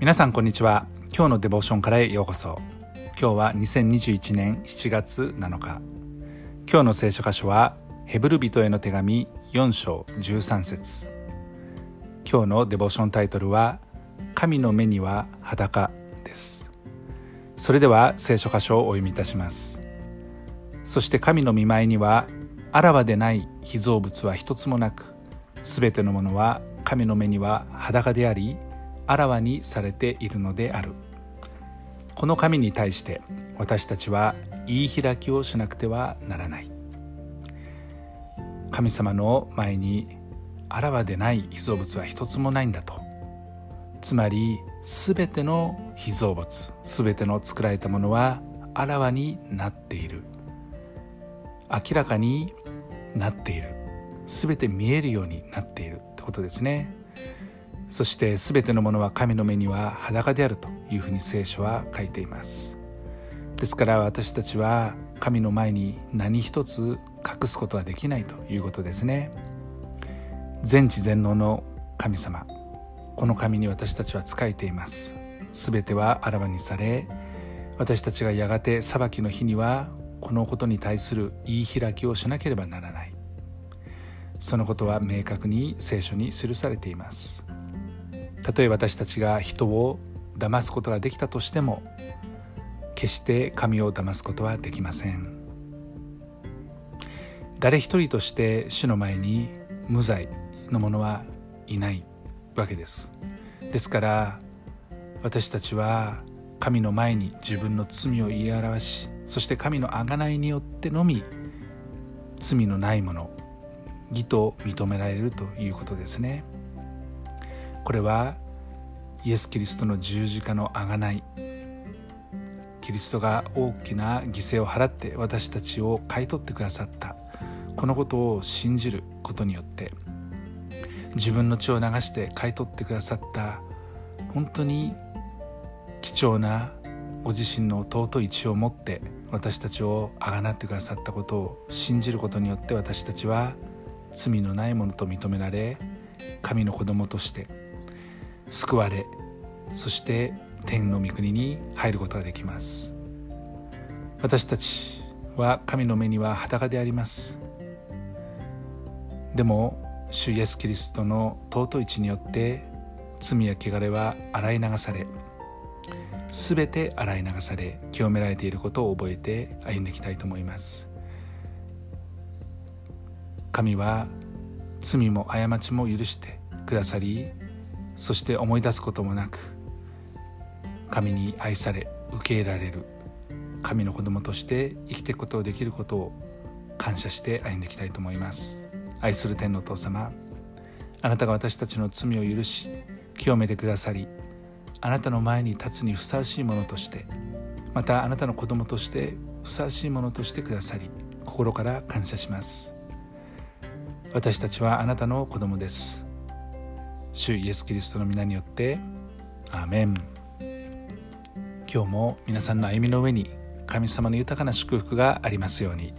皆さんこんにちは。今日のデボーションからへようこそ。今日は2021年7月7日。今日の聖書箇所はヘブル人への手紙4章13節。今日のデボーションタイトルは神の目には裸です。それでは聖書箇所をお読みいたします。そして神の見舞いにはあらわでない被造物は一つもなくすべてのものは神の目には裸でありあらわにされているのである。この神に対して私たちは言い開きをしなくてはならない。神様の前にあらわでない被造物は一つもないんだと。つまり全ての被造物全ての作られたものはあらわになっている。明らかになっている。全て見えるようになっているってことですね。そして全てのものは神の目には裸であるというふうに聖書は書いています。ですから私たちは神の前に何一つ隠すことはできないということですね。全知全能の神様この神に私たちは仕えています。全てはあらわにされ私たちがやがて裁きの日にはこのことに対する言い開きをしなければならない。そのことは明確に聖書に記されています。たとえ私たちが人を騙すことができたとしても決して神を騙すことはできません。誰一人として主の前に無罪の者はいないわけです。ですから私たちは神の前に自分の罪を言い表しそして神の贖いによってのみ罪のないもの義と認められるということですね。これはイエス・キリストの十字架の贖い。キリストが大きな犠牲を払って私たちを買い取ってくださった。このことを信じることによって自分の血を流して買い取ってくださった本当に貴重なご自身の尊い血を持って私たちをあがなってくださったことを信じることによって私たちは罪のないものと認められ神の子供として救われそして天の御国に入ることができます。私たちは神の目には裸であります。でも主イエスキリストの尊い血によって罪や汚れは洗い流され全て洗い流され清められていることを覚えて歩んでいきたいと思います。神は罪も過ちも許してくださりそして思い出すこともなく神に愛され受け入れられる神の子供として生きていくことができることを感謝して歩んでいきたいと思います。愛する天のお父様あなたが私たちの罪を許し清めてくださりあなたの前に立つにふさわしいものとしてまたあなたの子供としてふさわしいものとしてくださり心から感謝します。私たちはあなたの子供です。主イエス・キリストの皆によってアーメン今日も皆さんの歩みの上に神様の豊かな祝福がありますように。